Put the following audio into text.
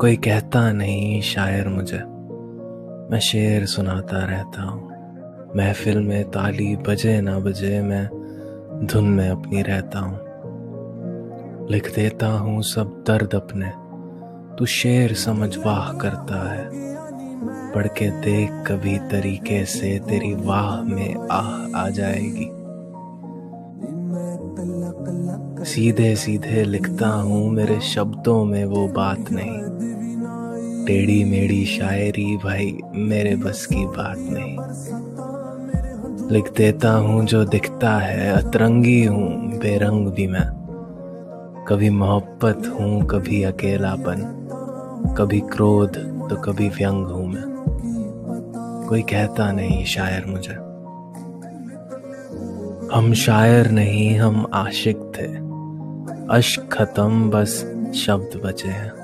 कोई कहता नहीं शायर मुझे। मैं शेर सुनाता रहता हूँ। महफिल में ताली बजे ना बजे मैं धुन में अपनी रहता हूँ। लिख देता हूँ सब दर्द अपने। तू शेर समझ वाह करता है। पढ़ के देख कभी तरीके से तेरी वाह में आह आ जाएगी। सीधे सीधे लिखता हूँ, मेरे शब्दों में वो बात नहीं। टेढ़ी मेढ़ी शायरी भाई, मेरे बस की बात नहीं। लिख देता हूँ जो दिखता है, अतरंगी हूँ, बेरंग भी मैं। कभी मोहब्बत हूँ, कभी अकेलापन। कभी क्रोध तो कभी व्यंग हूँ मैं। कोई कहता नहीं शायर मुझे। हम शायर नहीं हम आशिक थे। अश्क खत्म बस शब्द बचे हैं।